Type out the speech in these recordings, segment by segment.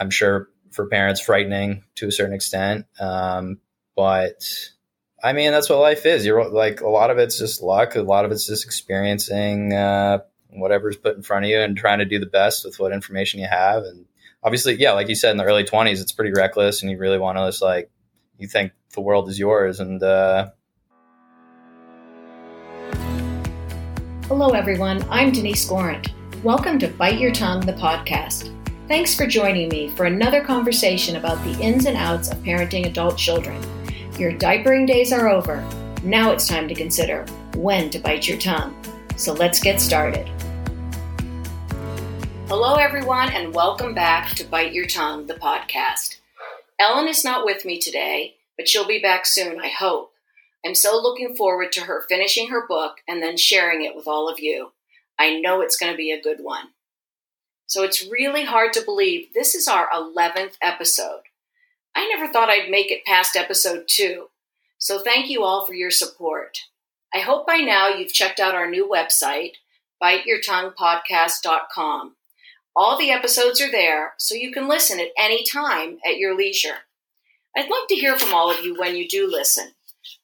I'm sure for parents frightening to a certain extent. Um, but I mean, that's what life is. You're like a lot of it's just luck. A lot of it's just experiencing uh, whatever's put in front of you and trying to do the best with what information you have. And obviously, yeah, like you said, in the early 20s, it's pretty reckless, and you really want to just like you think the world is yours. And uh, hello, everyone. I'm Denise Gorant. Welcome to Bite Your Tongue, the podcast. Thanks for joining me for another conversation about the ins and outs of parenting adult children. Your diapering days are over. Now it's time to consider when to bite your tongue. So let's get started. Hello, everyone, and welcome back to Bite Your Tongue, the podcast. Ellen is not with me today, but she'll be back soon, I hope. I'm so looking forward to her finishing her book and then sharing it with all of you. I know it's going to be a good one. So it's really hard to believe this is our 11th episode. I never thought I'd make it past episode two. So thank you all for your support. I hope by now you've checked out our new website, biteyourtonguepodcast.com. All the episodes are there, so you can listen at any time at your leisure. I'd love to hear from all of you when you do listen.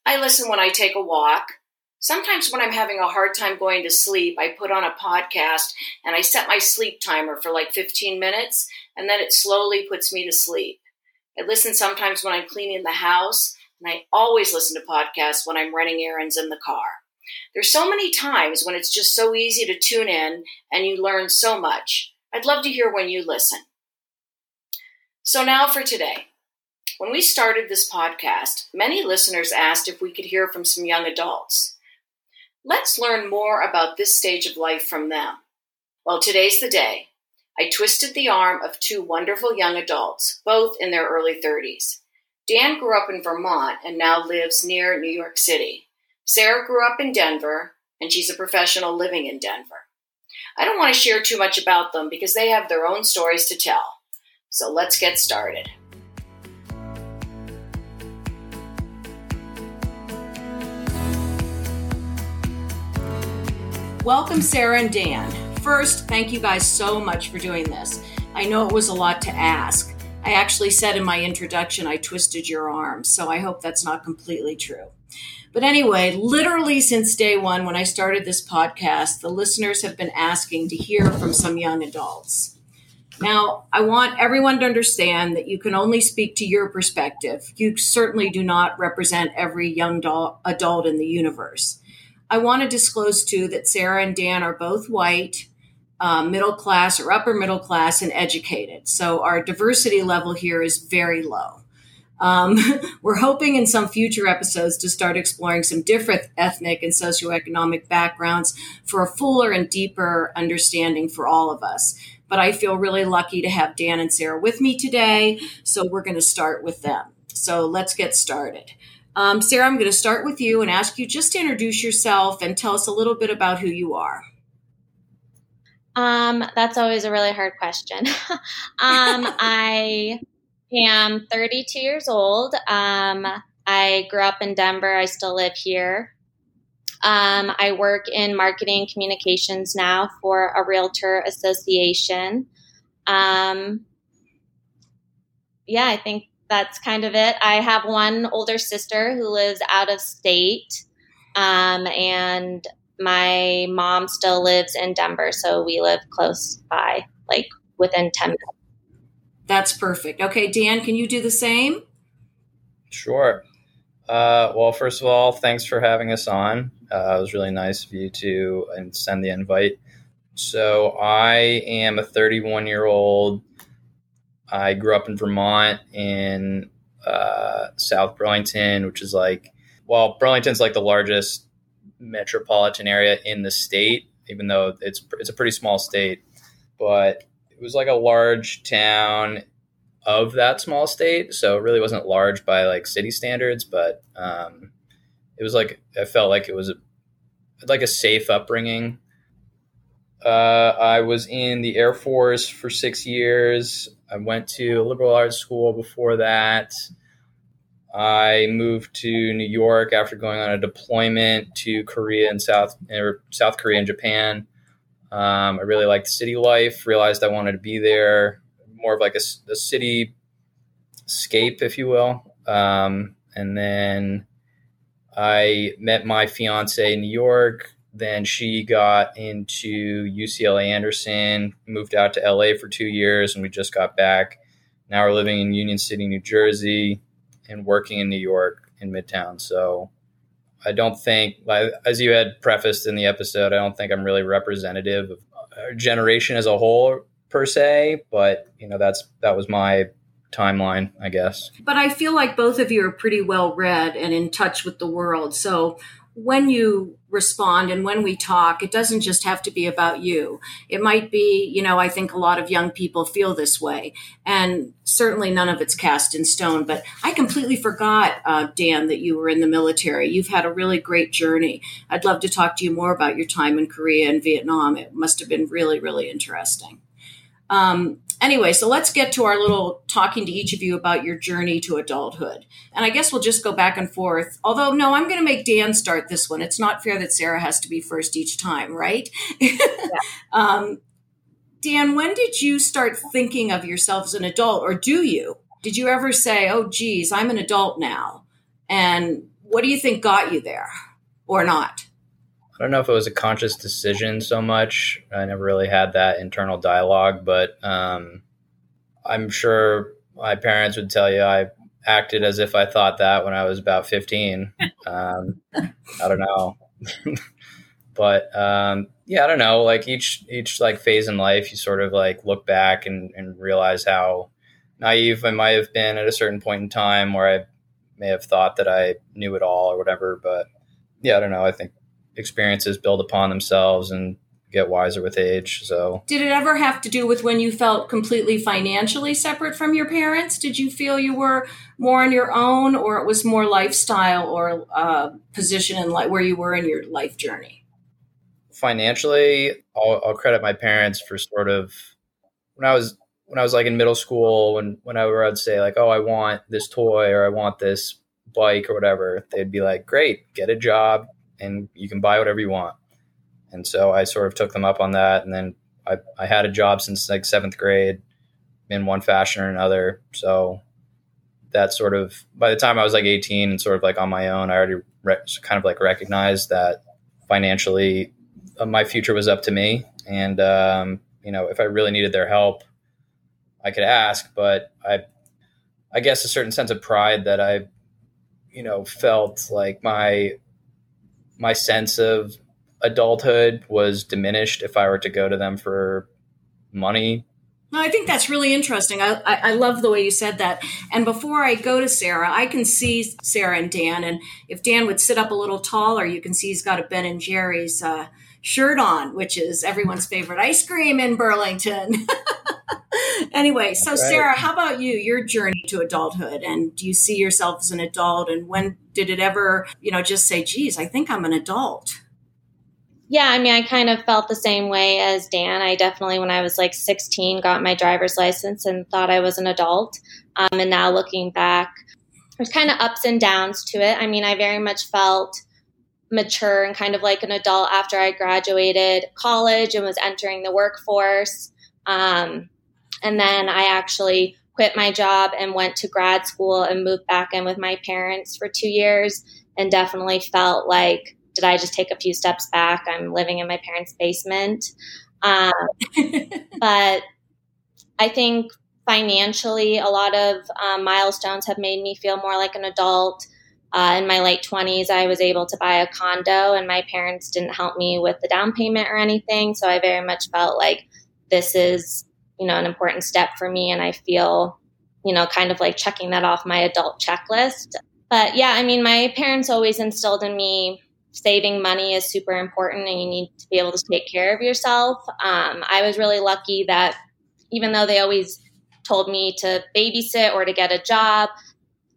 I listen when I take a walk, Sometimes when I'm having a hard time going to sleep, I put on a podcast and I set my sleep timer for like 15 minutes and then it slowly puts me to sleep. I listen sometimes when I'm cleaning the house and I always listen to podcasts when I'm running errands in the car. There's so many times when it's just so easy to tune in and you learn so much. I'd love to hear when you listen. So now for today. When we started this podcast, many listeners asked if we could hear from some young adults. Let's learn more about this stage of life from them. Well, today's the day. I twisted the arm of two wonderful young adults, both in their early 30s. Dan grew up in Vermont and now lives near New York City. Sarah grew up in Denver, and she's a professional living in Denver. I don't want to share too much about them because they have their own stories to tell. So let's get started. Welcome, Sarah and Dan. First, thank you guys so much for doing this. I know it was a lot to ask. I actually said in my introduction I twisted your arm, so I hope that's not completely true. But anyway, literally since day one, when I started this podcast, the listeners have been asking to hear from some young adults. Now, I want everyone to understand that you can only speak to your perspective. You certainly do not represent every young adult in the universe. I want to disclose too that Sarah and Dan are both white, um, middle class or upper middle class, and educated. So our diversity level here is very low. Um, we're hoping in some future episodes to start exploring some different ethnic and socioeconomic backgrounds for a fuller and deeper understanding for all of us. But I feel really lucky to have Dan and Sarah with me today. So we're going to start with them. So let's get started. Um, Sarah, I'm going to start with you and ask you just to introduce yourself and tell us a little bit about who you are. Um, that's always a really hard question. um, I am 32 years old. Um, I grew up in Denver. I still live here. Um, I work in marketing communications now for a realtor association. Um, yeah, I think that's kind of it. I have one older sister who lives out of state, um, and my mom still lives in Denver, so we live close by, like within 10 minutes. That's perfect. Okay, Dan, can you do the same? Sure. Uh, well, first of all, thanks for having us on. Uh, it was really nice of you to send the invite. So, I am a 31 year old I grew up in Vermont in uh, South Burlington, which is like, well, Burlington's like the largest metropolitan area in the state, even though it's it's a pretty small state. But it was like a large town of that small state, so it really wasn't large by like city standards, but um, it was like I felt like it was a, like a safe upbringing. Uh, I was in the Air Force for six years. I went to a liberal arts school before that. I moved to New York after going on a deployment to Korea and South or South Korea and Japan. Um, I really liked city life. Realized I wanted to be there more of like a, a city scape, if you will. Um, and then I met my fiance in New York. Then she got into UCLA Anderson, moved out to LA for two years, and we just got back. Now we're living in Union City, New Jersey, and working in New York in Midtown. So I don't think, as you had prefaced in the episode, I don't think I'm really representative of our generation as a whole per se. But you know, that's that was my timeline, I guess. But I feel like both of you are pretty well read and in touch with the world. So when you respond and when we talk, it doesn't just have to be about you. It might be, you know, I think a lot of young people feel this way, and certainly none of it's cast in stone. But I completely forgot, uh, Dan, that you were in the military. You've had a really great journey. I'd love to talk to you more about your time in Korea and Vietnam. It must have been really, really interesting. Um, anyway, so let's get to our little talking to each of you about your journey to adulthood. And I guess we'll just go back and forth. Although, no, I'm going to make Dan start this one. It's not fair that Sarah has to be first each time, right? Yeah. um, Dan, when did you start thinking of yourself as an adult, or do you? Did you ever say, oh, geez, I'm an adult now? And what do you think got you there, or not? I don't know if it was a conscious decision so much. I never really had that internal dialogue, but um, I'm sure my parents would tell you I acted as if I thought that when I was about 15. Um, I don't know. but um, yeah, I don't know. Like each each like phase in life, you sort of like look back and, and realize how naive I might have been at a certain point in time where I may have thought that I knew it all or whatever. But yeah, I don't know. I think experiences build upon themselves and get wiser with age. So, did it ever have to do with when you felt completely financially separate from your parents? Did you feel you were more on your own, or it was more lifestyle or uh, position in life where you were in your life journey? Financially, I'll, I'll credit my parents for sort of when I was when I was like in middle school, when whenever I'd say like, "Oh, I want this toy" or "I want this bike" or whatever, they'd be like, "Great, get a job, and you can buy whatever you want. And so I sort of took them up on that. And then I, I had a job since like seventh grade in one fashion or another. So that sort of, by the time I was like 18 and sort of like on my own, I already re- kind of like recognized that financially uh, my future was up to me. And, um, you know, if I really needed their help, I could ask, but I, I guess a certain sense of pride that I, you know, felt like my my sense of adulthood was diminished if I were to go to them for money. No, I think that's really interesting. I, I, I, love the way you said that. And before I go to Sarah, I can see Sarah and Dan. And if Dan would sit up a little taller, you can see he's got a Ben and Jerry's uh, shirt on, which is everyone's favorite ice cream in Burlington. anyway, so right. Sarah, how about you? Your journey to adulthood, and do you see yourself as an adult? And when did it ever, you know, just say, "Geez, I think I'm an adult"? Yeah, I mean, I kind of felt the same way as Dan. I definitely, when I was like 16, got my driver's license and thought I was an adult. Um, and now looking back, there's kind of ups and downs to it. I mean, I very much felt mature and kind of like an adult after I graduated college and was entering the workforce. Um, and then I actually quit my job and went to grad school and moved back in with my parents for two years and definitely felt like, did I just take a few steps back? I'm living in my parents' basement. Um, but I think financially, a lot of um, milestones have made me feel more like an adult. Uh, in my late 20s, I was able to buy a condo, and my parents didn't help me with the down payment or anything. So I very much felt like this is you know, an important step for me. And I feel, you know, kind of like checking that off my adult checklist. But yeah, I mean, my parents always instilled in me saving money is super important and you need to be able to take care of yourself. Um, I was really lucky that even though they always told me to babysit or to get a job,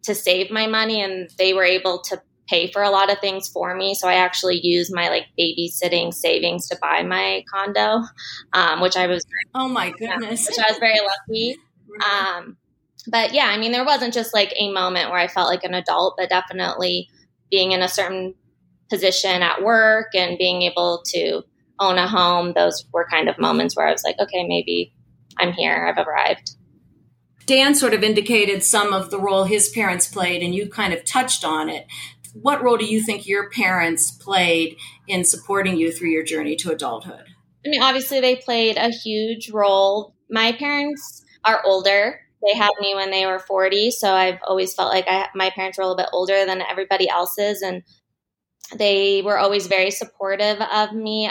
to save my money, and they were able to pay for a lot of things for me. So I actually used my like babysitting savings to buy my condo, um, which I was. Oh my goodness! which I was very lucky. Um, but yeah, I mean, there wasn't just like a moment where I felt like an adult, but definitely being in a certain position at work and being able to own a home, those were kind of moments where I was like, okay, maybe I'm here, I've arrived. Dan sort of indicated some of the role his parents played, and you kind of touched on it. What role do you think your parents played in supporting you through your journey to adulthood? I mean, obviously, they played a huge role. My parents are older. They had me when they were 40, so I've always felt like I, my parents were a little bit older than everybody else's, and they were always very supportive of me.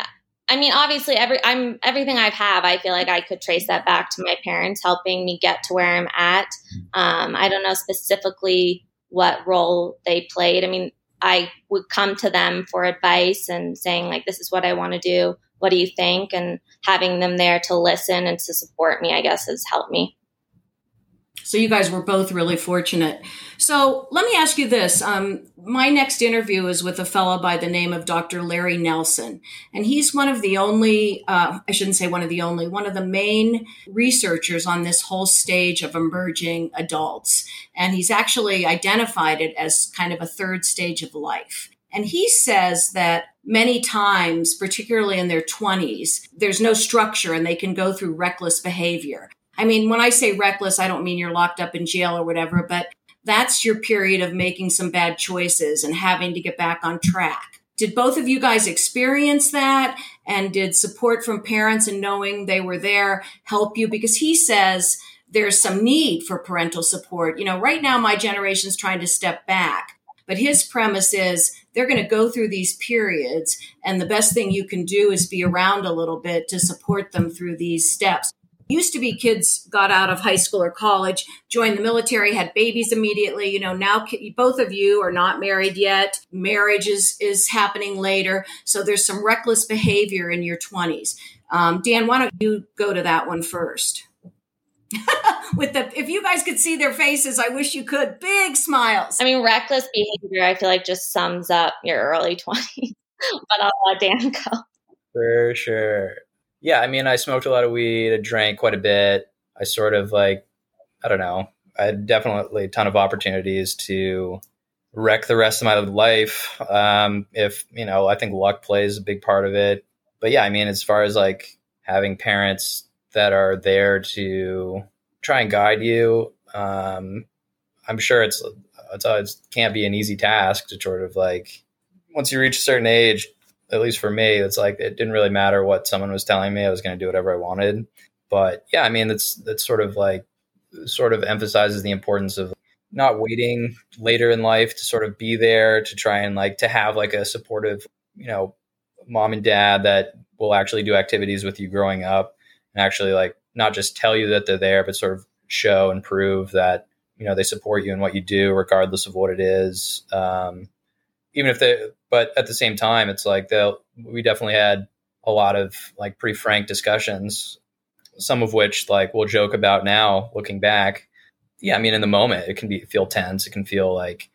I mean, obviously, every I'm everything I've have. I feel like I could trace that back to my parents helping me get to where I'm at. Um, I don't know specifically what role they played. I mean, I would come to them for advice and saying like, "This is what I want to do. What do you think?" And having them there to listen and to support me, I guess, has helped me. So you guys were both really fortunate. So let me ask you this. Um, my next interview is with a fellow by the name of Dr. Larry Nelson. And he's one of the only, uh, I shouldn't say one of the only, one of the main researchers on this whole stage of emerging adults. And he's actually identified it as kind of a third stage of life. And he says that many times, particularly in their 20s, there's no structure and they can go through reckless behavior. I mean, when I say reckless, I don't mean you're locked up in jail or whatever, but that's your period of making some bad choices and having to get back on track. Did both of you guys experience that? And did support from parents and knowing they were there help you? Because he says there's some need for parental support. You know, right now my generation's trying to step back. But his premise is they're going to go through these periods, and the best thing you can do is be around a little bit to support them through these steps. Used to be kids got out of high school or college, joined the military, had babies immediately. You know, now both of you are not married yet. Marriage is, is happening later. So there's some reckless behavior in your 20s. Um, Dan, why don't you go to that one first? with the if you guys could see their faces i wish you could big smiles i mean reckless behavior i feel like just sums up your early 20s but i'll let dan go for sure yeah, I mean, I smoked a lot of weed, I drank quite a bit. I sort of like, I don't know, I had definitely a ton of opportunities to wreck the rest of my life. Um, if, you know, I think luck plays a big part of it. But yeah, I mean, as far as like having parents that are there to try and guide you, um, I'm sure it's, it's, it can't be an easy task to sort of like, once you reach a certain age, at least for me, it's like it didn't really matter what someone was telling me. I was going to do whatever I wanted. But yeah, I mean, that's that's sort of like sort of emphasizes the importance of not waiting later in life to sort of be there to try and like to have like a supportive, you know, mom and dad that will actually do activities with you growing up and actually like not just tell you that they're there, but sort of show and prove that you know they support you in what you do, regardless of what it is. Um, even if they but at the same time, it's like the we definitely had a lot of like pretty frank discussions, some of which like we'll joke about now looking back. Yeah, I mean, in the moment, it can be feel tense. It can feel like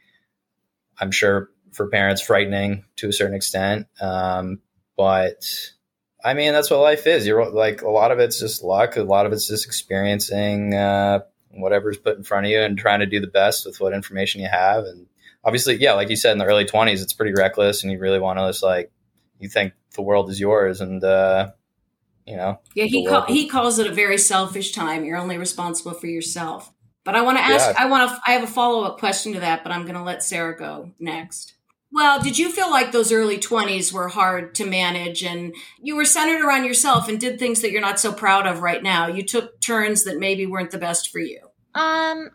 I'm sure for parents frightening to a certain extent. Um, but I mean, that's what life is. You're like a lot of it's just luck. A lot of it's just experiencing uh, whatever's put in front of you and trying to do the best with what information you have and obviously, yeah, like you said, in the early 20s, it's pretty reckless and you really want to just like, you think the world is yours and, uh, you know. Yeah, he, call, he calls it a very selfish time. You're only responsible for yourself. But I want to ask, yeah. I want to, I have a follow up question to that, but I'm going to let Sarah go next. Well, did you feel like those early 20s were hard to manage and you were centered around yourself and did things that you're not so proud of right now? You took turns that maybe weren't the best for you. Um,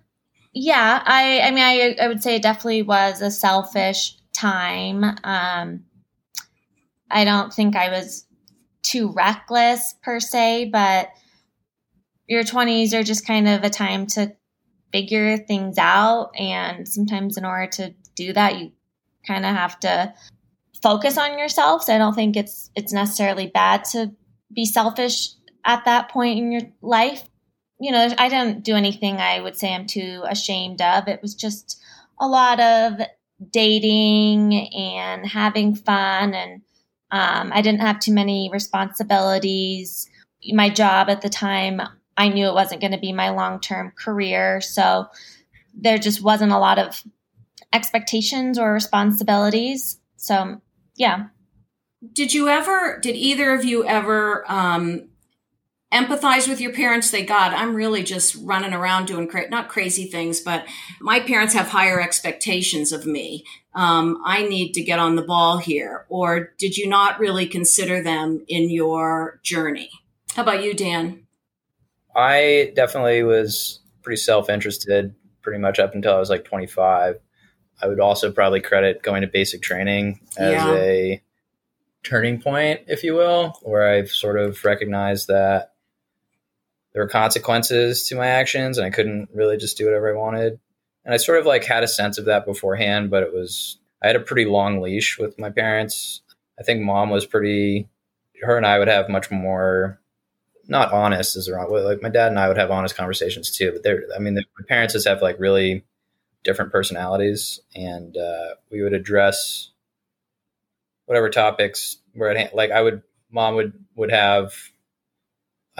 yeah, I I mean I I would say it definitely was a selfish time. Um I don't think I was too reckless per se, but your 20s are just kind of a time to figure things out and sometimes in order to do that you kind of have to focus on yourself. So I don't think it's it's necessarily bad to be selfish at that point in your life you know, I didn't do anything I would say I'm too ashamed of. It was just a lot of dating and having fun and um, I didn't have too many responsibilities. My job at the time, I knew it wasn't going to be my long term career. So there just wasn't a lot of expectations or responsibilities. So, yeah. Did you ever, did either of you ever um, empathize with your parents They god. I'm really just running around doing cra- not crazy things but my parents have higher expectations of me. Um, i need to get on the ball here. Or did you not really consider them in your journey? How about you dan? I definitely was pretty self-interested pretty much up until i was like 25 i would also probably credit going to basic training as yeah. a turning point if you will where i've sort of recognized that there were consequences to my actions and I couldn't really just do whatever I wanted. And I sort of like had a sense of that beforehand, but it was I had a pretty long leash with my parents. I think mom was pretty her and I would have much more not honest is the wrong way. Like my dad and I would have honest conversations too, but they're I mean the, my parents just have like really different personalities and uh, we would address whatever topics were at hand. Like I would mom would would have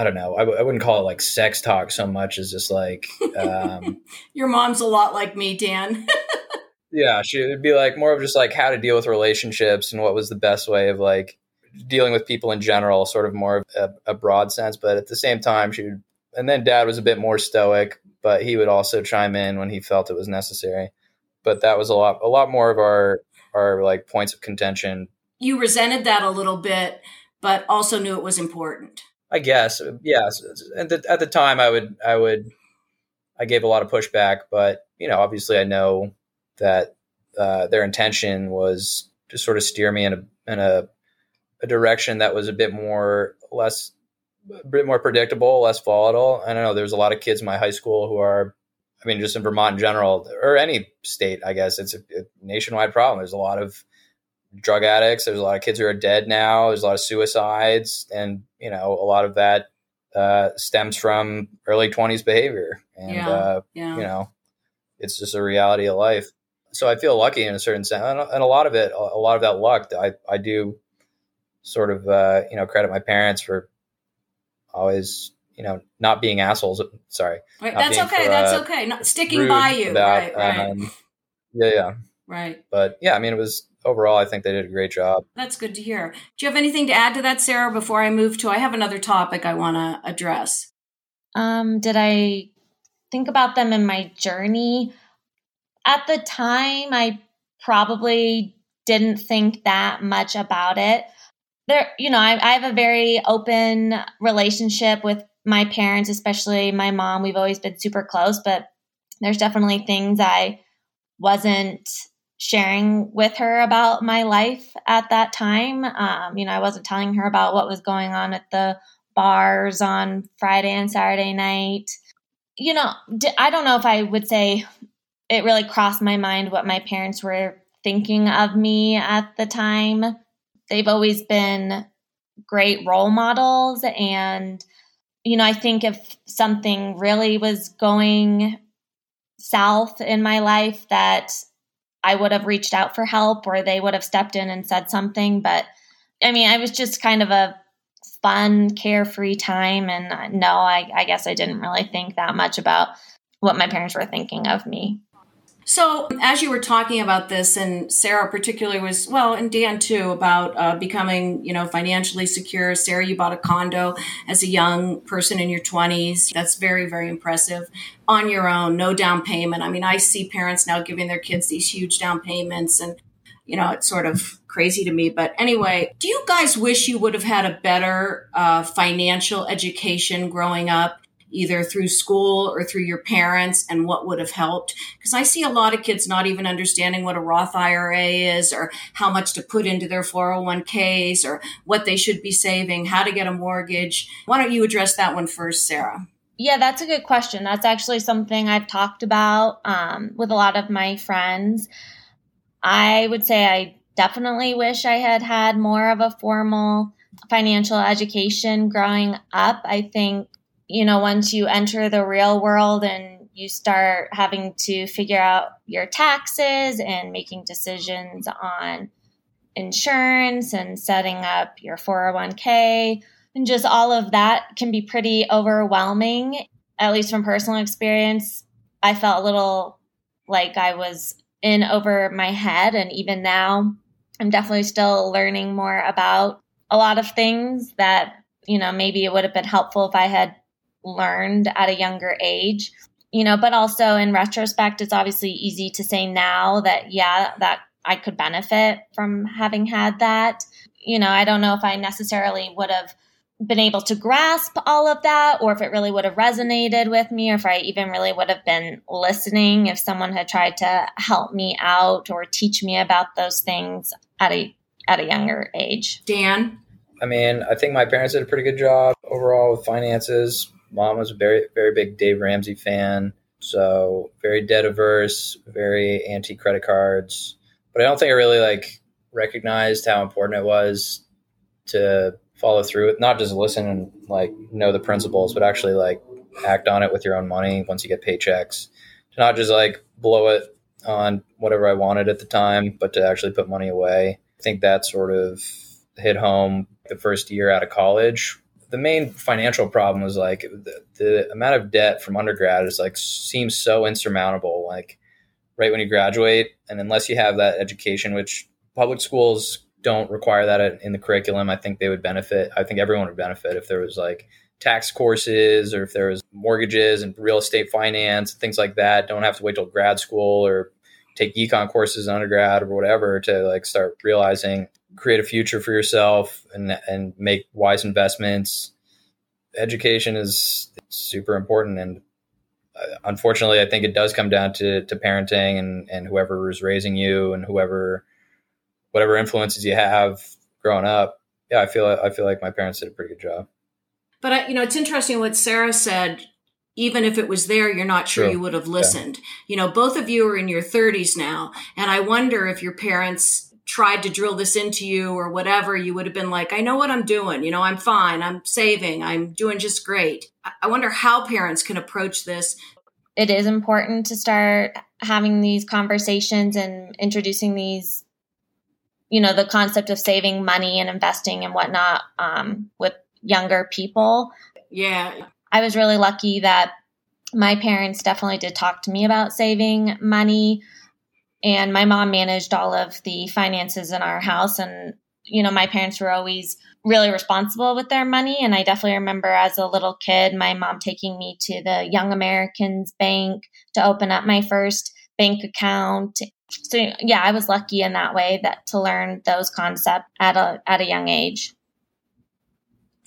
I don't know. I w- I wouldn't call it like sex talk so much as just like. Um, Your mom's a lot like me, Dan. yeah, she would be like more of just like how to deal with relationships and what was the best way of like dealing with people in general, sort of more of a, a broad sense. But at the same time, she would. And then dad was a bit more stoic, but he would also chime in when he felt it was necessary. But that was a lot, a lot more of our our like points of contention. You resented that a little bit, but also knew it was important. I guess, yes. And at the time, I would, I would, I gave a lot of pushback, but you know, obviously, I know that uh, their intention was to sort of steer me in a in a, a direction that was a bit more less, a bit more predictable, less volatile. I don't know. There's a lot of kids in my high school who are, I mean, just in Vermont in general, or any state, I guess it's a, a nationwide problem. There's a lot of drug addicts. There's a lot of kids who are dead now. There's a lot of suicides, and you know, a lot of that uh, stems from early 20s behavior. And yeah, uh, yeah. you know, it's just a reality of life. So I feel lucky in a certain sense, and a lot of it, a lot of that luck, I I do sort of uh, you know credit my parents for always you know not being assholes. Sorry, right, that's okay. For, that's uh, okay. Not sticking by you. About, right, right. Um, yeah, yeah. Right. But yeah, I mean, it was overall, I think they did a great job. That's good to hear. Do you have anything to add to that, Sarah, before I move to? I have another topic I want to address. Um, did I think about them in my journey? At the time, I probably didn't think that much about it. There, you know, I, I have a very open relationship with my parents, especially my mom. We've always been super close, but there's definitely things I wasn't sharing with her about my life at that time. Um, you know, I wasn't telling her about what was going on at the bars on Friday and Saturday night. You know, I don't know if I would say it really crossed my mind what my parents were thinking of me at the time. They've always been great role models. And, you know, I think if something really was going south in my life that I would have reached out for help or they would have stepped in and said something. But I mean, I was just kind of a fun, carefree time. And uh, no, I, I guess I didn't really think that much about what my parents were thinking of me. So, as you were talking about this, and Sarah particularly was, well, and Dan too, about uh, becoming, you know, financially secure. Sarah, you bought a condo as a young person in your 20s. That's very, very impressive. On your own, no down payment. I mean, I see parents now giving their kids these huge down payments, and, you know, it's sort of crazy to me. But anyway, do you guys wish you would have had a better uh, financial education growing up? Either through school or through your parents and what would have helped. Because I see a lot of kids not even understanding what a Roth IRA is or how much to put into their 401ks or what they should be saving, how to get a mortgage. Why don't you address that one first, Sarah? Yeah, that's a good question. That's actually something I've talked about um, with a lot of my friends. I would say I definitely wish I had had more of a formal financial education growing up. I think you know, once you enter the real world and you start having to figure out your taxes and making decisions on insurance and setting up your 401k and just all of that can be pretty overwhelming. At least from personal experience, I felt a little like I was in over my head. And even now, I'm definitely still learning more about a lot of things that you know, maybe it would have been helpful if I had learned at a younger age. You know, but also in retrospect, it's obviously easy to say now that, yeah, that I could benefit from having had that. You know, I don't know if I necessarily would have been able to grasp all of that or if it really would have resonated with me or if I even really would have been listening if someone had tried to help me out or teach me about those things at a at a younger age. Dan, I mean, I think my parents did a pretty good job overall with finances. Mom was a very very big Dave Ramsey fan, so very debt averse, very anti credit cards. But I don't think I really like recognized how important it was to follow through with not just listen and like know the principles, but actually like act on it with your own money once you get paychecks. To not just like blow it on whatever I wanted at the time, but to actually put money away. I think that sort of hit home the first year out of college. The main financial problem was like the, the amount of debt from undergrad is like seems so insurmountable. Like right when you graduate, and unless you have that education, which public schools don't require that in the curriculum. I think they would benefit. I think everyone would benefit if there was like tax courses or if there was mortgages and real estate finance, things like that. Don't have to wait till grad school or take econ courses in undergrad or whatever to like start realizing create a future for yourself and and make wise investments. Education is super important and uh, unfortunately I think it does come down to to parenting and and whoever is raising you and whoever whatever influences you have growing up, yeah, I feel I feel like my parents did a pretty good job. But I, you know, it's interesting what Sarah said. Even if it was there, you're not sure True. you would have listened. Yeah. You know, both of you are in your 30s now, and I wonder if your parents tried to drill this into you or whatever, you would have been like, I know what I'm doing. You know, I'm fine. I'm saving. I'm doing just great. I wonder how parents can approach this. It is important to start having these conversations and introducing these you know the concept of saving money and investing and whatnot um, with younger people yeah i was really lucky that my parents definitely did talk to me about saving money and my mom managed all of the finances in our house. And you know my parents were always really responsible with their money. And i definitely remember as a little kid my mom taking me to the young americans bank to open up my first bank account. So yeah, I was lucky in that way that to learn those concepts at a at a young age.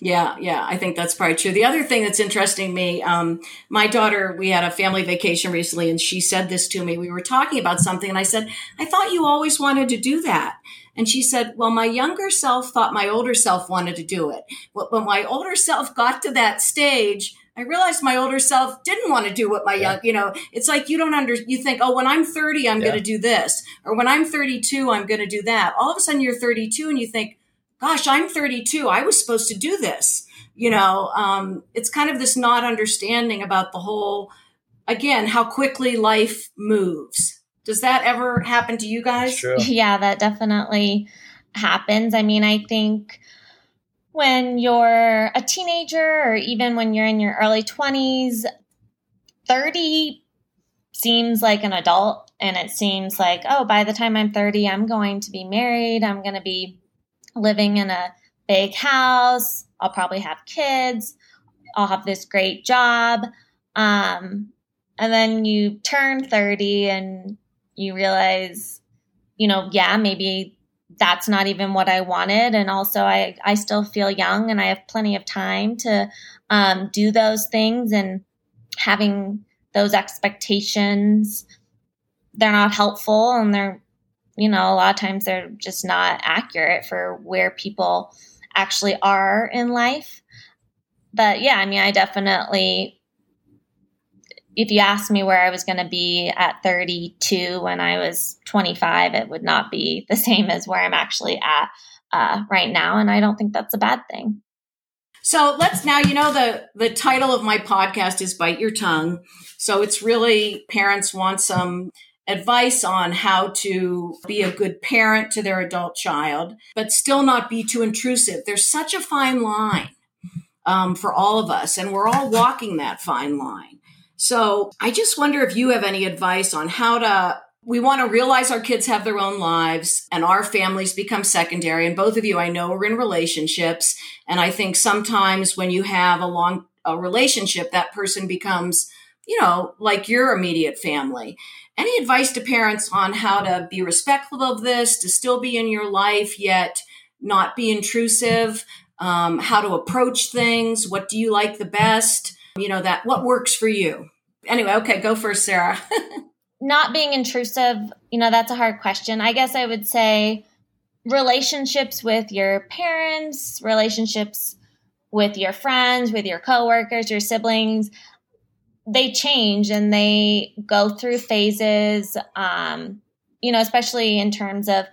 Yeah, yeah, I think that's probably true. The other thing that's interesting to me, um, my daughter, we had a family vacation recently, and she said this to me. We were talking about something, and I said, "I thought you always wanted to do that." And she said, "Well, my younger self thought my older self wanted to do it. But when my older self got to that stage." I realized my older self didn't want to do what my young, you know, it's like you don't under, you think, oh, when I'm 30, I'm yeah. going to do this. Or when I'm 32, I'm going to do that. All of a sudden you're 32 and you think, gosh, I'm 32. I was supposed to do this. You know, um, it's kind of this not understanding about the whole, again, how quickly life moves. Does that ever happen to you guys? Yeah, that definitely happens. I mean, I think when you're a teenager or even when you're in your early 20s, 30 seems like an adult and it seems like, oh, by the time I'm 30, I'm going to be married, I'm going to be living in a big house, I'll probably have kids, I'll have this great job. Um, and then you turn 30 and you realize, you know, yeah, maybe that's not even what I wanted. And also, I, I still feel young and I have plenty of time to um, do those things. And having those expectations, they're not helpful and they're, you know, a lot of times they're just not accurate for where people actually are in life. But yeah, I mean, I definitely if you asked me where I was going to be at 32 when I was 25, it would not be the same as where I'm actually at uh, right now. And I don't think that's a bad thing. So let's now, you know, the, the title of my podcast is Bite Your Tongue. So it's really parents want some advice on how to be a good parent to their adult child, but still not be too intrusive. There's such a fine line um, for all of us, and we're all walking that fine line. So I just wonder if you have any advice on how to we want to realize our kids have their own lives and our families become secondary. And both of you, I know, are in relationships. And I think sometimes when you have a long a relationship, that person becomes, you know, like your immediate family. Any advice to parents on how to be respectful of this, to still be in your life, yet not be intrusive? Um, how to approach things? What do you like the best? You know, that what works for you? Anyway, okay, go first, Sarah. not being intrusive, you know, that's a hard question. I guess I would say relationships with your parents, relationships with your friends, with your coworkers, your siblings, they change and they go through phases. Um, you know, especially in terms of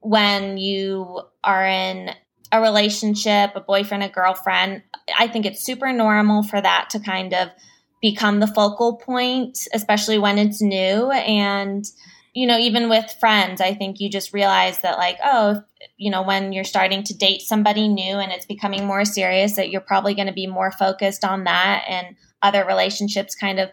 when you are in a relationship, a boyfriend, a girlfriend. I think it's super normal for that to kind of become the focal point, especially when it's new. And, you know, even with friends, I think you just realize that, like, oh, you know, when you're starting to date somebody new and it's becoming more serious, that you're probably going to be more focused on that and other relationships kind of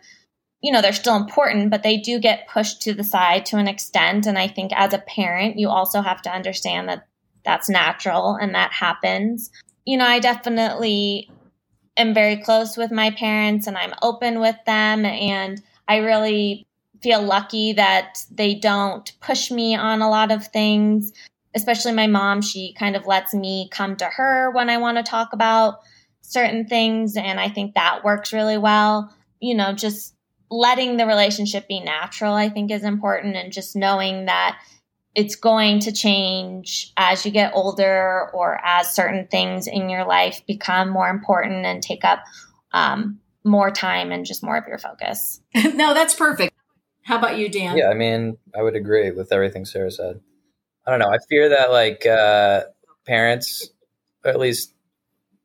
you know they're still important but they do get pushed to the side to an extent and i think as a parent you also have to understand that that's natural and that happens you know i definitely am very close with my parents and I'm open with them. And I really feel lucky that they don't push me on a lot of things, especially my mom. She kind of lets me come to her when I want to talk about certain things. And I think that works really well. You know, just letting the relationship be natural, I think is important. And just knowing that it's going to change as you get older or as certain things in your life become more important and take up um, more time and just more of your focus. no, that's perfect. How about you, Dan? Yeah, I mean, I would agree with everything Sarah said. I don't know. I fear that like uh, parents, at least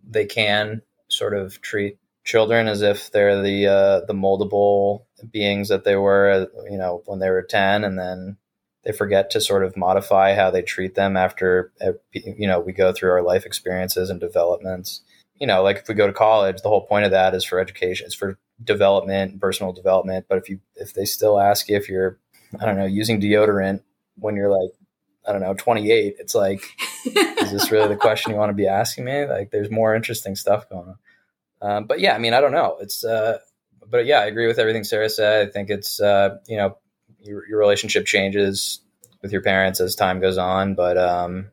they can sort of treat children as if they're the uh, the moldable beings that they were, you know, when they were ten, and then they forget to sort of modify how they treat them after uh, you know we go through our life experiences and developments. You know like if we go to college the whole point of that is for education it's for development personal development. But if you if they still ask you if you're i don't know using deodorant when you're like i don't know 28 it's like is this really the question you want to be asking me like there's more interesting stuff going on um, but yeah i mean i don't know it's uh but yeah i agree with everything sarah said i think it's uh you know your, your relationship changes with your parents as time goes on. But um,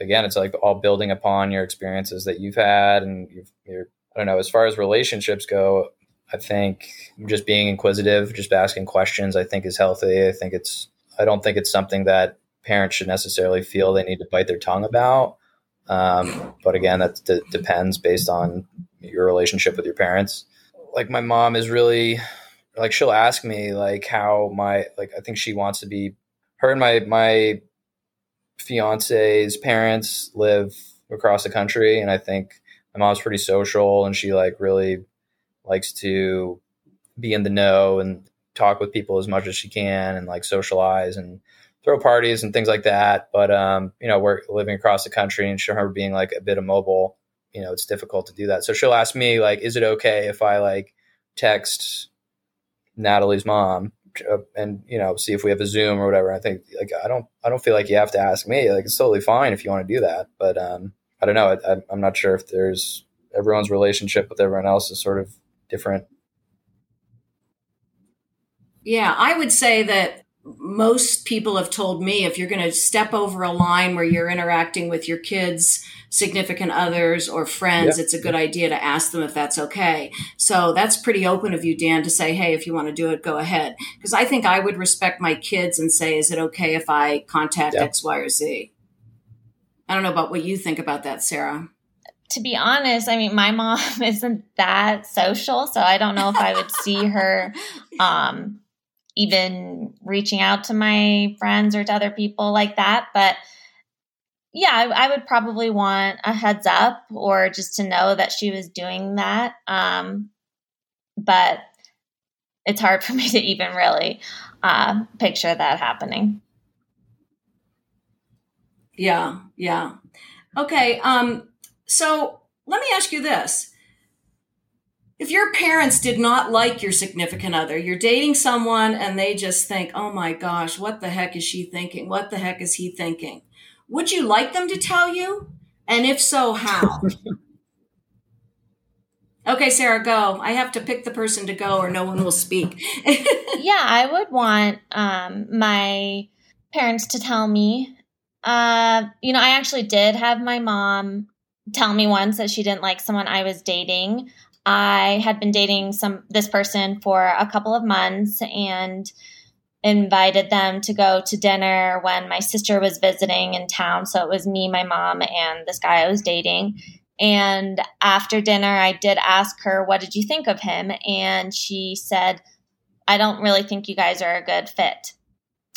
again, it's like all building upon your experiences that you've had, and you've, you're I don't know. As far as relationships go, I think just being inquisitive, just asking questions, I think is healthy. I think it's I don't think it's something that parents should necessarily feel they need to bite their tongue about. Um, but again, that d- depends based on your relationship with your parents. Like my mom is really like she'll ask me like how my like I think she wants to be her and my my fiance's parents live across the country and I think my mom's pretty social and she like really likes to be in the know and talk with people as much as she can and like socialize and throw parties and things like that. But um, you know, we're living across the country and her being like a bit immobile, you know, it's difficult to do that. So she'll ask me like, is it okay if I like text Natalie's mom uh, and you know see if we have a zoom or whatever? I think like i don't i don't feel like you have to ask me. Like it's totally fine if you want to do that. But um i don't know. I, i'm not sure if there's everyone's relationship with everyone else is sort of different. Yeah i would say that most people have told me if you're going to step over a line where you're interacting with your kids significant others or friends, yeah. it's a good idea to ask them if that's okay. So that's pretty open of you, Dan, to say, hey, if you want to do it, go ahead. Because I think I would respect my kids and say, is it okay if I contact yeah. X, Y, or Z? I don't know about what you think about that, Sarah. To be honest, I mean, my mom isn't that social, so I don't know if I would see her um, even reaching out to my friends or to other people like that. But yeah, I, I, would probably want a heads up or just to know that she was doing that. Um, but it's hard for me to even really uh, picture that happening. Yeah, yeah. Okay. Um, so let me ask you this. If your parents did not like your significant other, you're dating someone and they just think, oh my gosh, what the heck is she thinking? What the heck is he thinking? Would you like them to tell you? And if so, how? okay, Sarah, go. I have to pick the person to go or no one will speak. yeah, I would want um, my parents to tell me. Uh, you know, I actually did have my mom tell me once that she didn't like someone I was dating. I had been dating some this person for a couple of months and invited them to go to dinner when my sister was visiting in town. So it was me, my mom, and this guy I was dating. And after dinner, I did ask her, What did you think of him? And she said, I don't really think you guys are a good fit.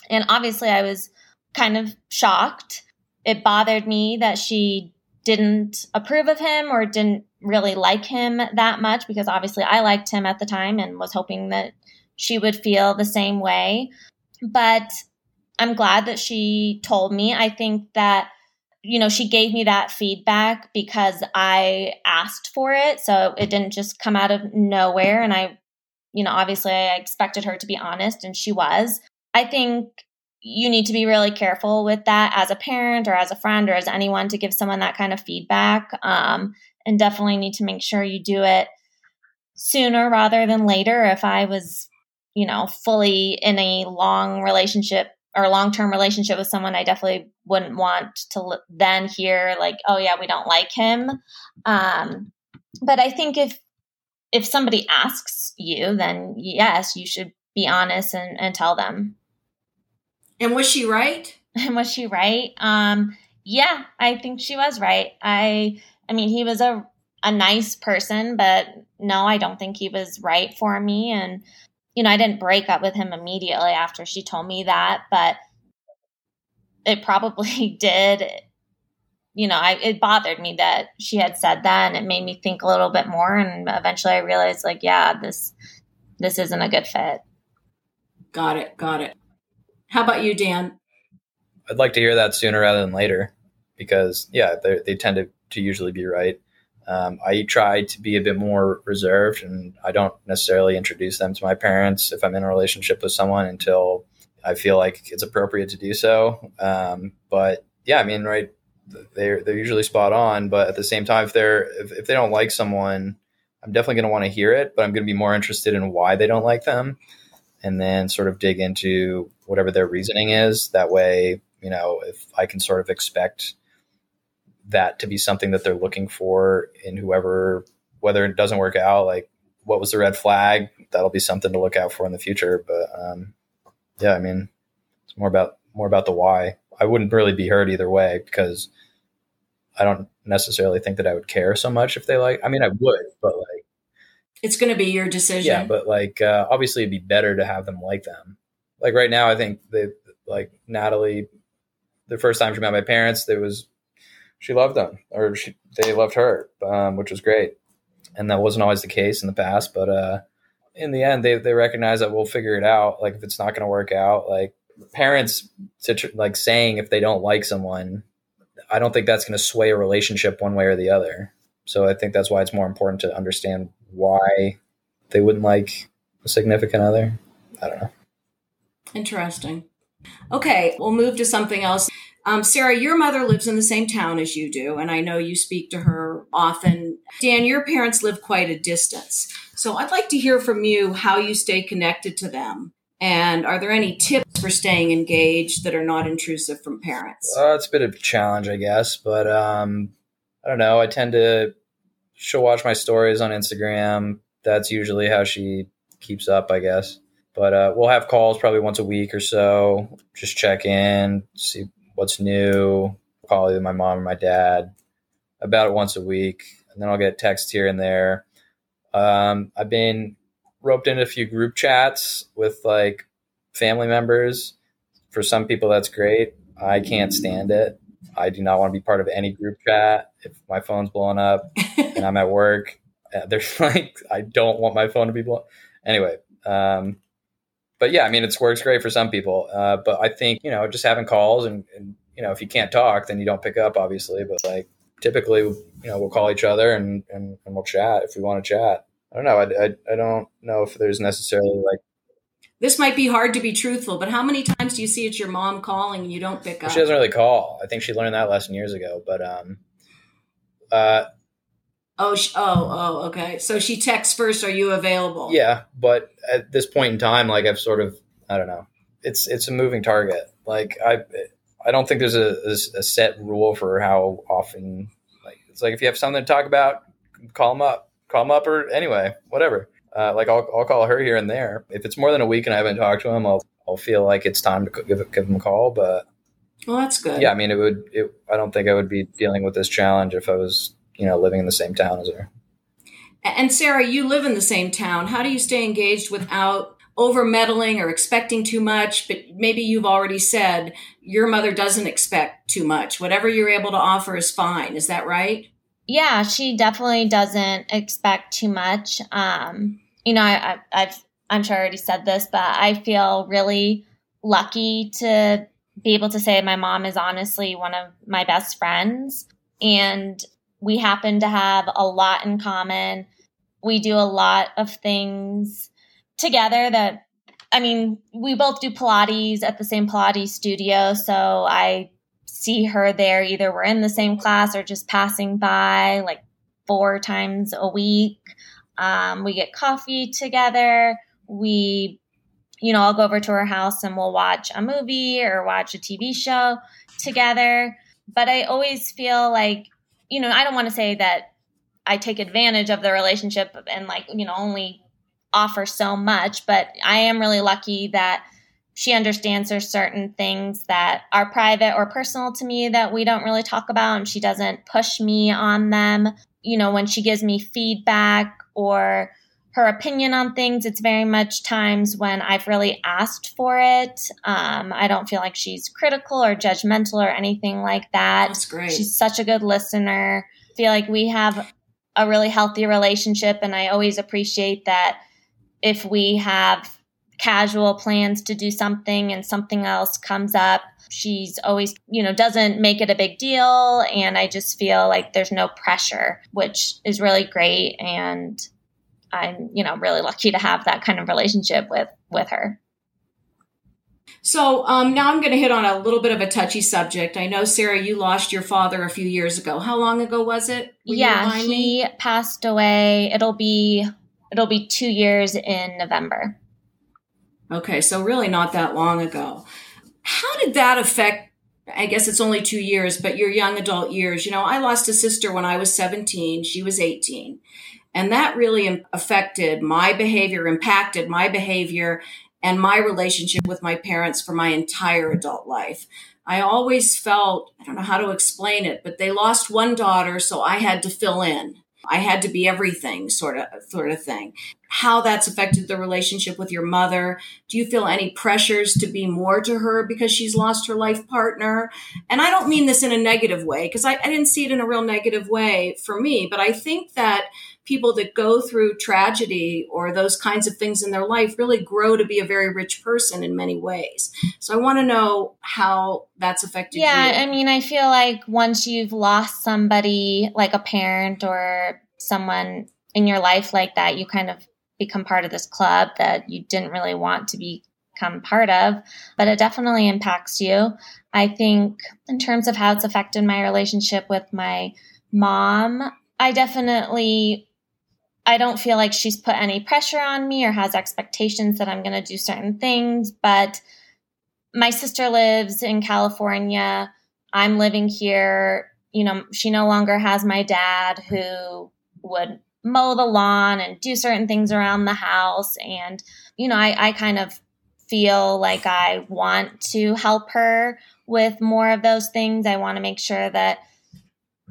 And obviously, I was kind of shocked. It bothered me that she didn't approve of him or didn't really like him that much because obviously I liked him at the time and was hoping that she would feel the same way. But I'm glad that she told me. I think that, you know, she gave me that feedback because I asked for it. So it didn't just come out of nowhere. And I, you know, obviously I expected her to be honest, and she was. I think you need to be really careful with that as a parent or as a friend or as anyone to give someone that kind of feedback. Um, and definitely need to make sure you do it sooner rather than later. If I was, you know, fully in a long relationship or long term relationship with someone, I definitely wouldn't want to then hear like, oh yeah, we don't like him. Um, but I think if if somebody asks you, then yes, you should be honest and, and tell them. And was she right? And was she right? Um, yeah, I think she was right. I I mean, he was a a nice person, but no, I don't think he was right for me. And you know, I didn't break up with him immediately after she told me that, but it probably did. You know, I, it bothered me that she had said that, and it made me think a little bit more. And eventually, I realized, like, yeah, this this isn't a good fit. Got it. Got it. How about you, Dan? I'd like to hear that sooner rather than later, because yeah, they tend to to usually be right. Um, I try to be a bit more reserved, and I don't necessarily introduce them to my parents if I'm in a relationship with someone until I feel like it's appropriate to do so. Um, but yeah, I mean, right, they're they're usually spot on. But at the same time, if they're if, if they don't like someone, I'm definitely going to want to hear it. But I'm going to be more interested in why they don't like them, and then sort of dig into whatever their reasoning is. That way, you know, if I can sort of expect that to be something that they're looking for in whoever, whether it doesn't work out, like what was the red flag? That'll be something to look out for in the future. But um, yeah, I mean, it's more about more about the why. I wouldn't really be hurt either way because I don't necessarily think that I would care so much if they like. I mean, I would, but like, it's going to be your decision. Yeah, but like, uh, obviously, it'd be better to have them like them. Like right now, I think they like Natalie. The first time she met my parents, there was she loved them or she, they loved her, um, which was great. And that wasn't always the case in the past, but uh, in the end, they, they recognize that we'll figure it out. Like if it's not going to work out, like parents to like saying if they don't like someone, I don't think that's going to sway a relationship one way or the other. So I think that's why it's more important to understand why they wouldn't like a significant other. I don't know. Interesting. Okay, we'll move to something else. Um, Sarah, your mother lives in the same town as you do, and I know you speak to her often. Dan, your parents live quite a distance. So I'd like to hear from you how you stay connected to them. And are there any tips for staying engaged that are not intrusive from parents? Uh, it's a bit of a challenge, I guess, but um, I don't know. I tend to, she'll watch my stories on Instagram. That's usually how she keeps up, I guess. But uh, we'll have calls probably once a week or so, just check in, see what's new, either my mom or my dad about it once a week, and then I'll get texts here and there. Um, I've been roped into a few group chats with like family members. For some people, that's great. I can't stand it. I do not want to be part of any group chat. If my phone's blowing up and I'm at work, uh, there's like I don't want my phone to be blown. Anyway, um, but yeah, I mean, it works great for some people. Uh, but I think, you know, just having calls and, and, you know, if you can't talk, then you don't pick up, obviously. But like typically, you know, we'll call each other and, and, and we'll chat if we want to chat. I don't know. I, I, I don't know if there's necessarily like this might be hard to be truthful, but how many times do you see it's your mom calling and you don't pick up? She doesn't really call. I think she learned that lesson years ago. But um, uh, oh, sh- oh, oh, okay. So she texts first. Are you available? Yeah, but at this point in time, like I've sort of, I don't know. It's it's a moving target. Like I, I don't think there's a, a set rule for how often. Like it's like if you have something to talk about, call them up, call them up, or anyway, whatever. Uh, like I'll, I'll call her here and there. If it's more than a week and I haven't talked to him, I'll I'll feel like it's time to give give him a call. But well, that's good. Yeah, I mean, it would. It, I don't think I would be dealing with this challenge if I was, you know, living in the same town as her. And Sarah, you live in the same town. How do you stay engaged without over meddling or expecting too much? But maybe you've already said your mother doesn't expect too much. Whatever you're able to offer is fine. Is that right? Yeah, she definitely doesn't expect too much. Um, you know, I, I've I'm sure I already said this, but I feel really lucky to be able to say my mom is honestly one of my best friends, and we happen to have a lot in common. We do a lot of things together that I mean, we both do Pilates at the same Pilates studio, so I see her there. Either we're in the same class or just passing by like four times a week. Um, we get coffee together. We, you know, I'll go over to her house and we'll watch a movie or watch a TV show together. But I always feel like, you know, I don't want to say that I take advantage of the relationship and like, you know, only offer so much, but I am really lucky that she understands there's certain things that are private or personal to me that we don't really talk about and she doesn't push me on them. You know when she gives me feedback or her opinion on things. It's very much times when i've really asked for it. Um, i don't feel like she's critical or judgmental or anything like that. That's great. She's such a good listener. I feel like we have a really healthy relationship and i always appreciate that if we have casual plans to do something and something else comes up she's always you know doesn't make it a big deal. And i just feel like there's no pressure which is really great. And i'm you know really lucky to have that kind of relationship with with her so um, now i'm going to hit on a little bit of a touchy subject i know sarah you lost your father a few years ago how long ago was it Will yeah he me? passed away it'll be it'll be two years in november Okay, so really not that long ago. How did that affect? I guess it's only two years, but your young adult years. You know, I lost a sister when I was 17, she was 18. And that really affected my behavior, impacted my behavior and my relationship with my parents for my entire adult life. I always felt, I don't know how to explain it, but they lost one daughter, so I had to fill in. I had to be everything sort of sort of thing. How that's affected the relationship with your mother? Do you feel any pressures to be more to her because she's lost her life partner? And I don't mean this in a negative way because I, I didn't see it in a real negative way for me, but I think that people that go through tragedy or those kinds of things in their life really grow to be a very rich person in many ways. So I want to know how that's affected yeah, you. I mean, I feel like once you've lost somebody like a parent or someone in your life like that, you kind of become part of this club that you didn't really want to become part of, but it definitely impacts you. I think in terms of how it's affected my relationship with my mom, I definitely I don't feel like she's put any pressure on me or has expectations that I'm going to do certain things. But my sister lives in California. I'm living here. You know, she no longer has my dad who would mow the lawn and do certain things around the house. And, you know, I, I kind of feel like I want to help her with more of those things. I want to make sure that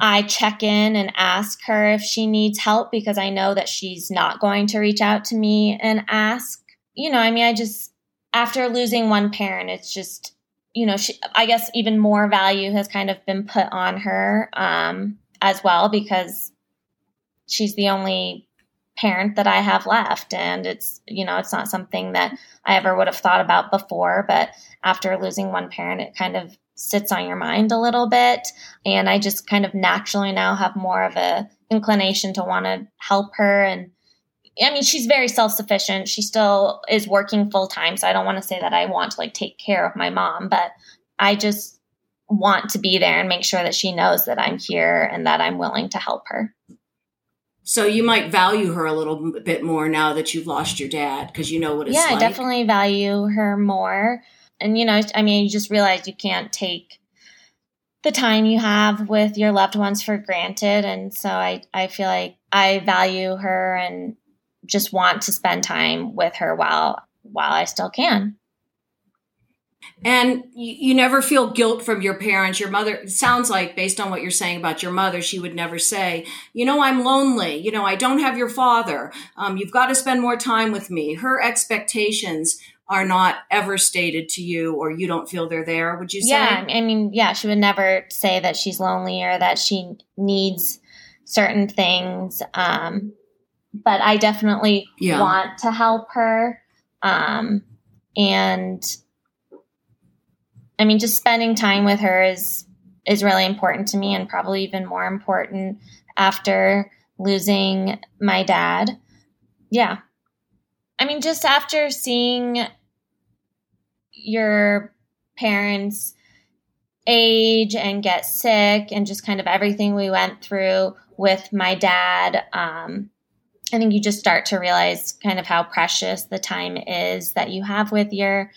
I check in and ask her if she needs help because I know that she's not going to reach out to me and ask. You know, I mean, I just, after losing one parent, it's just, you know, she, I guess even more value has kind of been put on her um, as well because she's the only parent that I have left. And it's, you know, it's not something that I ever would have thought about before. But after losing one parent, it kind of sits on your mind a little bit. And I just kind of naturally now have more of a inclination to want to help her and I mean, she's very self sufficient. She still is working full time. So I don't want to say that I want to like take care of my mom, but I just want to be there and make sure that she knows that I'm here and that I'm willing to help her. So you might value her a little bit more now that you've lost your dad because you know what it's yeah, like. I definitely value her more. And, you know, I mean, you just realize you can't take the time you have with your loved ones for granted. And so I, I feel like I value her and just want to spend time with her while while I still can. And you, you, never feel guilt from your parents. Your mother, sounds like, based on what you're saying about your mother, she would never say, you know, I'm lonely. You know, I don't have your father. Um, you've got to spend more time with me. Her expectations are not ever stated to you or you don't feel they're there, would you say? Yeah. I mean, yeah, she would never say that she's lonely or that she needs certain things. Um, but I definitely yeah. want to help her. Um, and I mean, just spending time with her is is really important to me, and probably even more important after losing my dad. Yeah, I mean, just after seeing your parents age and get sick, and just kind of everything we went through with my dad. Um, I think you just start to realize kind of how precious the time is that you have with your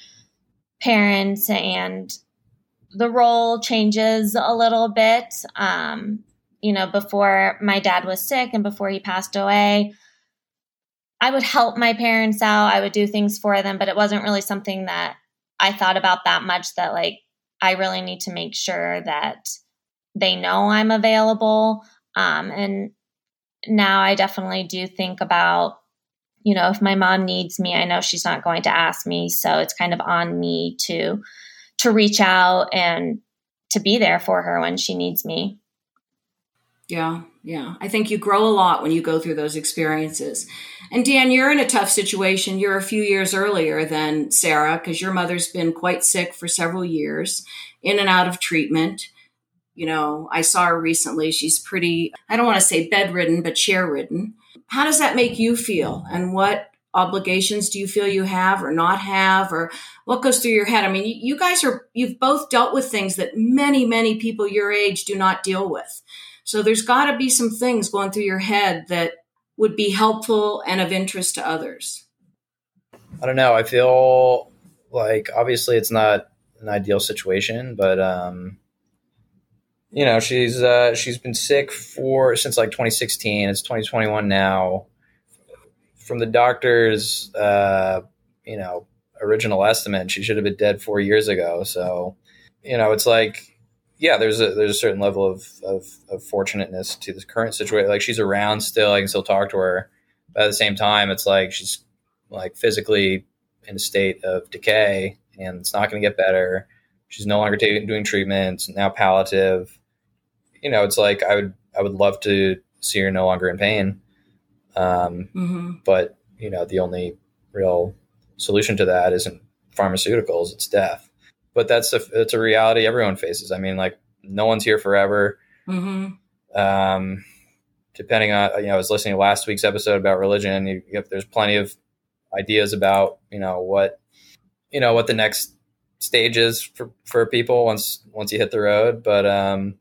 parents and the role changes a little bit. Um, you know, before my dad was sick and before he passed away, I would help my parents out. I would do things for them, but it wasn't really something that I thought about that much that like I really need to make sure that they know I'm available. Um, and now I definitely do think about you know, if my mom needs me, I know she's not going to ask me. So it's kind of on me to to reach out and to be there for her when she needs me. Yeah, yeah. I think you grow a lot when you go through those experiences. And Dan, you're in a tough situation. You're a few years earlier than Sarah because your mother's been quite sick for several years, in and out of treatment. You know, I saw her recently. She's pretty, I don't want to say bedridden, but chair ridden. How does that make you feel? And what obligations do you feel you have or not have? Or what goes through your head? I mean, you guys are, you've both dealt with things that many, many people your age do not deal with. So there's got to be some things going through your head that would be helpful and of interest to others. I don't know. I feel like obviously it's not an ideal situation, but um, you know, she's uh, she's been sick for since like 2016. It's 2021 now. From the doctor's, uh, you know, original estimate, she should have been dead four years ago. So, you know, it's like, yeah, there's a there's a certain level of of, of fortunateness to this current situation. Like she's around still, I can still talk to her. But at the same time, it's like she's like physically in a state of decay, and it's not going to get better. She's no longer taking doing treatments now palliative you know, it's like I would I would love to see her no longer in pain. Um, mm-hmm. But you know, the only real solution to that isn't pharmaceuticals; it's death. But that's a it's a reality everyone faces. I mean, like no one's here forever. Mm-hmm. Um, depending on you know, I was listening to last week's episode about religion. You, you have, there's plenty of ideas about you know what you know what the next stage is for for people once once you hit the road. But um,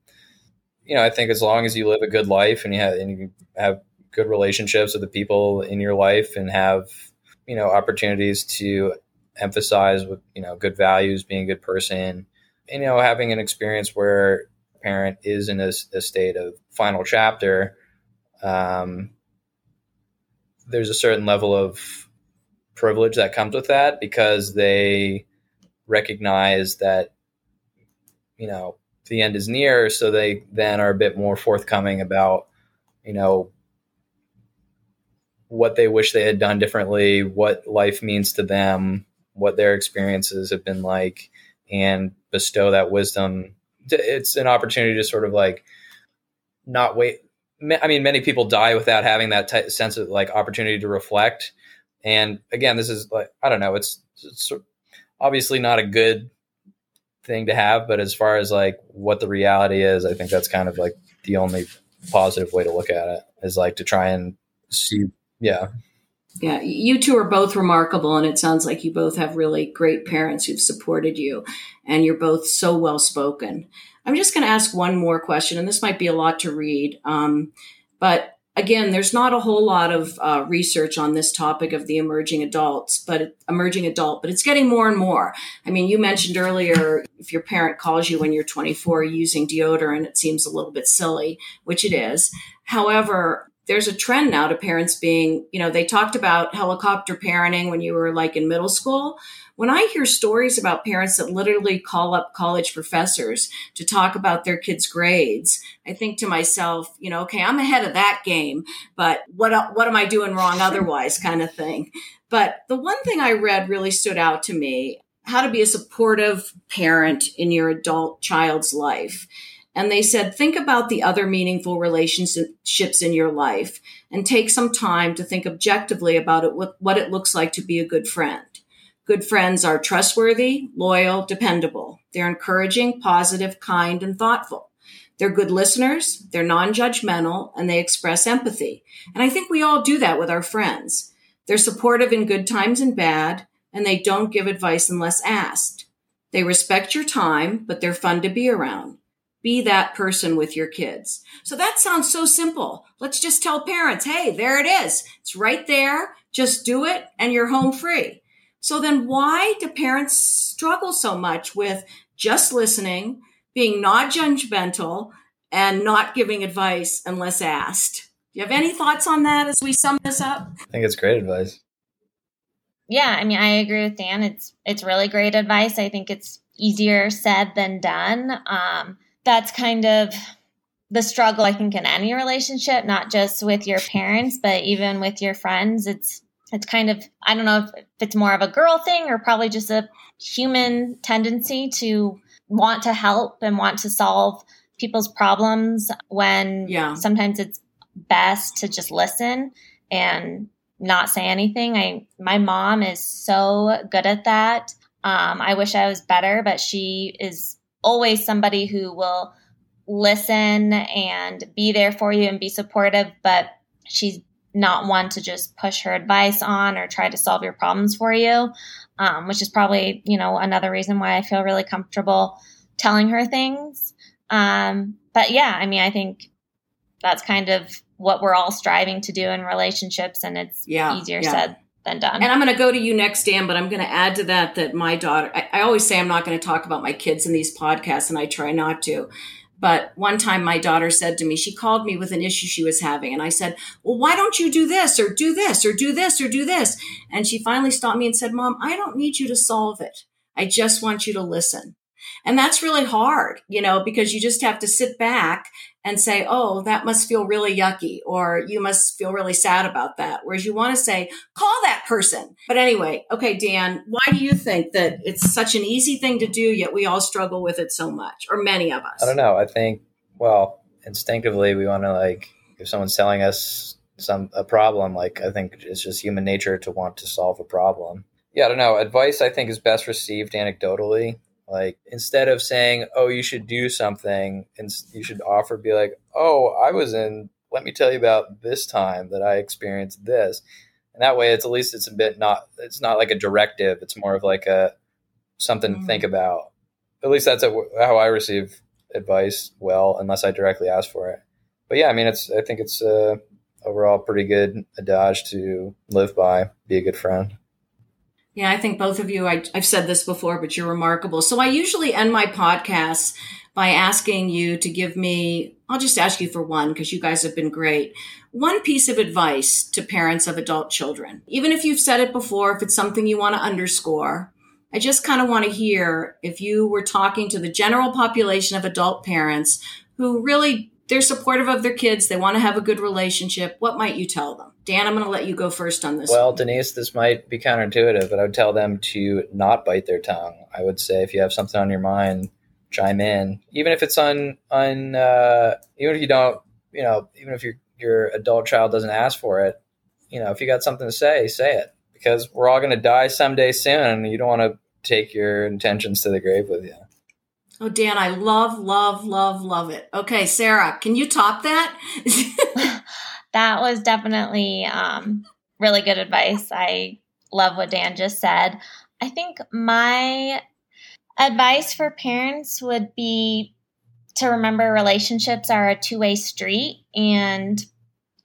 you know, I think as long as you live a good life and you have and you have good relationships with the people in your life and have you know opportunities to emphasize with you know good values, being a good person, and, you know, having an experience where a parent is in a, a state of final chapter. Um, there's a certain level of privilege that comes with that because they recognize that you know the end is near, so they then are a bit more forthcoming about, you know, what they wish they had done differently, what life means to them, what their experiences have been like, and bestow that wisdom. It's an opportunity to sort of like not wait. I mean, many people die without having that t- sense of like opportunity to reflect. And again, this is like I don't know. It's, it's obviously not a good thing to have, but as far as like what the reality is, I think that's kind of like the only positive way to look at it is like to try and see. Yeah. Yeah, you two are both remarkable, and it sounds like you both have really great parents who've supported you, and you're both so well spoken. I'm just going to ask one more question, and this might be a lot to read, um, but again, there's not a whole lot of uh, research on this topic of the emerging adults, but emerging adult, but it's getting more and more. I mean, you mentioned earlier if your parent calls you when you're 24 using deodorant, it seems a little bit silly, which it is. However, there's a trend now to parents being, you know, they talked about helicopter parenting when you were like in middle school when I hear stories about parents that literally call up college professors to talk about their kids' grades, I think to myself, you know, okay, I'm ahead of that game, but what what am I doing wrong otherwise kind of thing. But the one thing I read really stood out to me, how to be a supportive parent in your adult child's life. And they said, think about the other meaningful relationships in your life and take some time to think objectively about it, what it looks like to be a good friend. Good friends are trustworthy, loyal, dependable. They're encouraging, positive, kind, and thoughtful. They're good listeners, they're non judgmental, and they express empathy. And I think we all do that with our friends. They're supportive in good times and bad, and they don't give advice unless asked. They respect your time, but they're fun to be around. Be that person with your kids. So that sounds so simple. Let's just tell parents, hey, there it is. It's right there. Just do it, and you're home free. So then why do parents struggle so much with just listening, being not judgmental, and not giving advice unless asked? Do you have any thoughts on that as we sum this up? I think it's great advice. Yeah, I mean, I agree with Dan. It's it's really great advice. I think it's easier said than done. Um, that's kind of the struggle I think in any relationship, not just with your parents, but even with your friends. It's it's kind of i don't know if it's more of a girl thing or probably just a human tendency to want to help and want to solve people's problems when yeah. sometimes it's best to just listen and not say anything i my mom is so good at that um, i wish i was better but she is always somebody who will listen and be there for you and be supportive but she's not one to just push her advice on or try to solve your problems for you, um, which is probably, you know, another reason why I feel really comfortable telling her things. Um, but yeah, I mean, I think that's kind of what we're all striving to do in relationships, and it's yeah, easier yeah. said done. And I'm going to go to you next, Dan, but I'm going to add to that that my daughter, I, I always say I'm not going to talk about my kids in these podcasts, and I try not to. But one time my daughter said to me, she called me with an issue she was having. And I said, Well, why don't you do this or do this or do this or do this? And she finally stopped me and said, Mom, I don't need you to solve it. I just want you to listen. And that's really hard, you know, because you just have to sit back and say, oh, that must feel really yucky, or you must feel really sad about that. Whereas you want to say, call that person. But anyway, okay, Dan, why do you think that it's such an easy thing to do, yet we all struggle with it so much, or many of us? I don't know. I think, well, instinctively, we want to like, if someone's telling us some a problem, like I think it's just human nature to want to solve a problem. Yeah, I don't know. Advice I think is best received anecdotally. Like instead of saying, "Oh, you should do something," and you should offer, be like, "Oh, I was in. Let me tell you about this time that I experienced this." And that way, it's at least it's a bit not. It's not like a directive. It's more of like a something mm-hmm. to think mm. about. At least that's a, how I receive advice. Well, unless I directly ask for it. But yeah, I mean, it's. I think it's uh, overall pretty good adage to live by. Be a good friend. Yeah, I think both of you, I, have said this before, but you're remarkable. So I usually end my podcasts by asking you to give me, I'll just ask you for one because you guys have been great. One piece of advice to parents of adult children. Even if you've said it before, if it's something you want to underscore, I just kind of want to hear if you were talking to the general population of adult parents who really they're supportive of their kids. They want to have a good relationship. What might you tell them? Dan, I'm going to let you go first on this. Well, one. Denise, this might be counterintuitive, but I would tell them to not bite their tongue. I would say if you have something on your mind, chime in, even if it's on on uh, even if you don't, you know, even if your your adult child doesn't ask for it, you know, if you got something to say, say it because we're all going to die someday soon, and you don't want to take your intentions to the grave with you. Oh, Dan, I love, love, love, love it. Okay, Sarah, can you top that? that was definitely um, really good advice. I love what Dan just said. I think my advice for parents would be to remember relationships are a two way street. And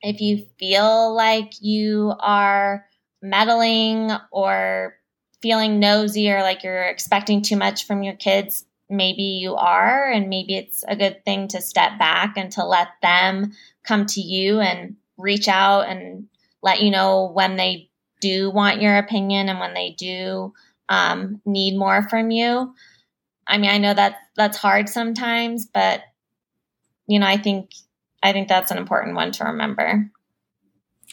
if you feel like you are meddling or feeling nosy or like you're expecting too much from your kids, maybe you are. And maybe it's a good thing to step back and to let them come to you and reach out and let you know when they do want your opinion and when they do um, need more from you. I mean, I know that that's hard sometimes, but you know, I think I think that's an important one to remember.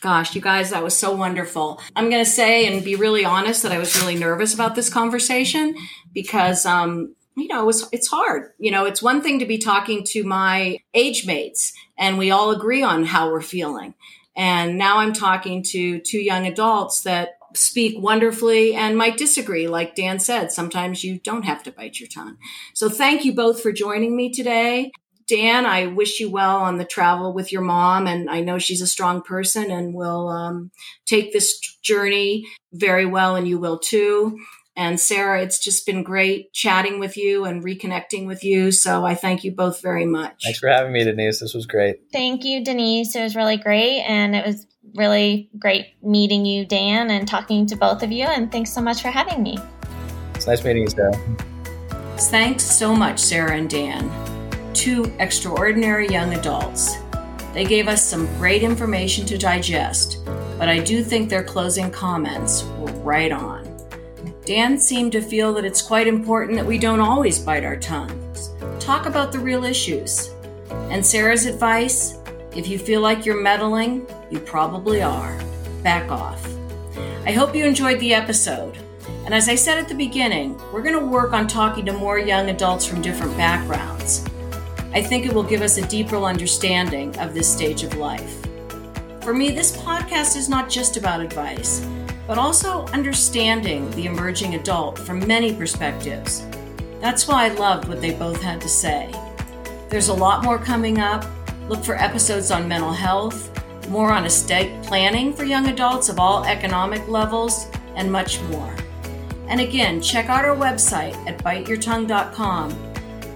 Gosh, you guys, that was so wonderful. I'm going to say and be really honest that I was really nervous about this conversation because, um, you know, it was, it's hard. You know, it's one thing to be talking to my age mates and we all agree on how we're feeling. And now I'm talking to two young adults that speak wonderfully and might disagree. Like Dan said, sometimes you don't have to bite your tongue. So thank you both for joining me today. Dan, I wish you well on the travel with your mom, and I know she's a strong person and will um, take this journey very well, and you will too. And Sarah, it's just been great chatting with you and reconnecting with you. So I thank you both very much. Thanks for having me, Denise. This was great. Thank you, Denise. It was really great. And it was really great meeting you, Dan, and talking to both of you. And thanks so much for having me. It's nice meeting you, Sarah. Thanks so much, Sarah and Dan two extraordinary young adults. They gave us some great information to digest, but I do think their closing comments were right on. Dan seemed to feel that it's quite important that we don't always bite our tongues. Talk about the real issues. And Sarah's advice if you feel like you're meddling, you probably are. Back off. I hope you enjoyed the episode. And as I said at the beginning, we're going to work on talking to more young adults from different backgrounds. I think it will give us a deeper understanding of this stage of life. For me, this podcast is not just about advice, but also understanding the emerging adult from many perspectives. That's why I loved what they both had to say. There's a lot more coming up. Look for episodes on mental health, more on estate planning for young adults of all economic levels, and much more. And again, check out our website at biteyourtongue.com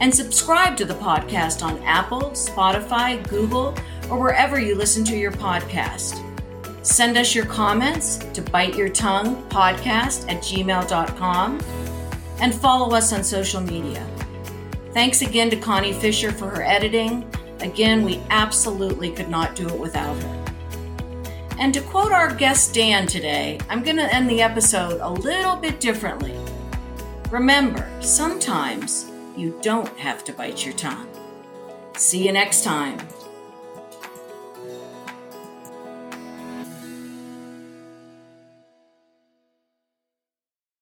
and subscribe to the podcast on Apple, Spotify, Google, or wherever you listen to your podcast. Send us your comments to biteyourtonguepodcast at gmail.com and follow us on social media. Thanks again to Connie Fisher for her editing. Again, we absolutely could not do it without her. And to quote our guest Dan today, I'm going to end the episode a little bit differently. Remember, sometimes you don't have to bite your tongue. See you next time.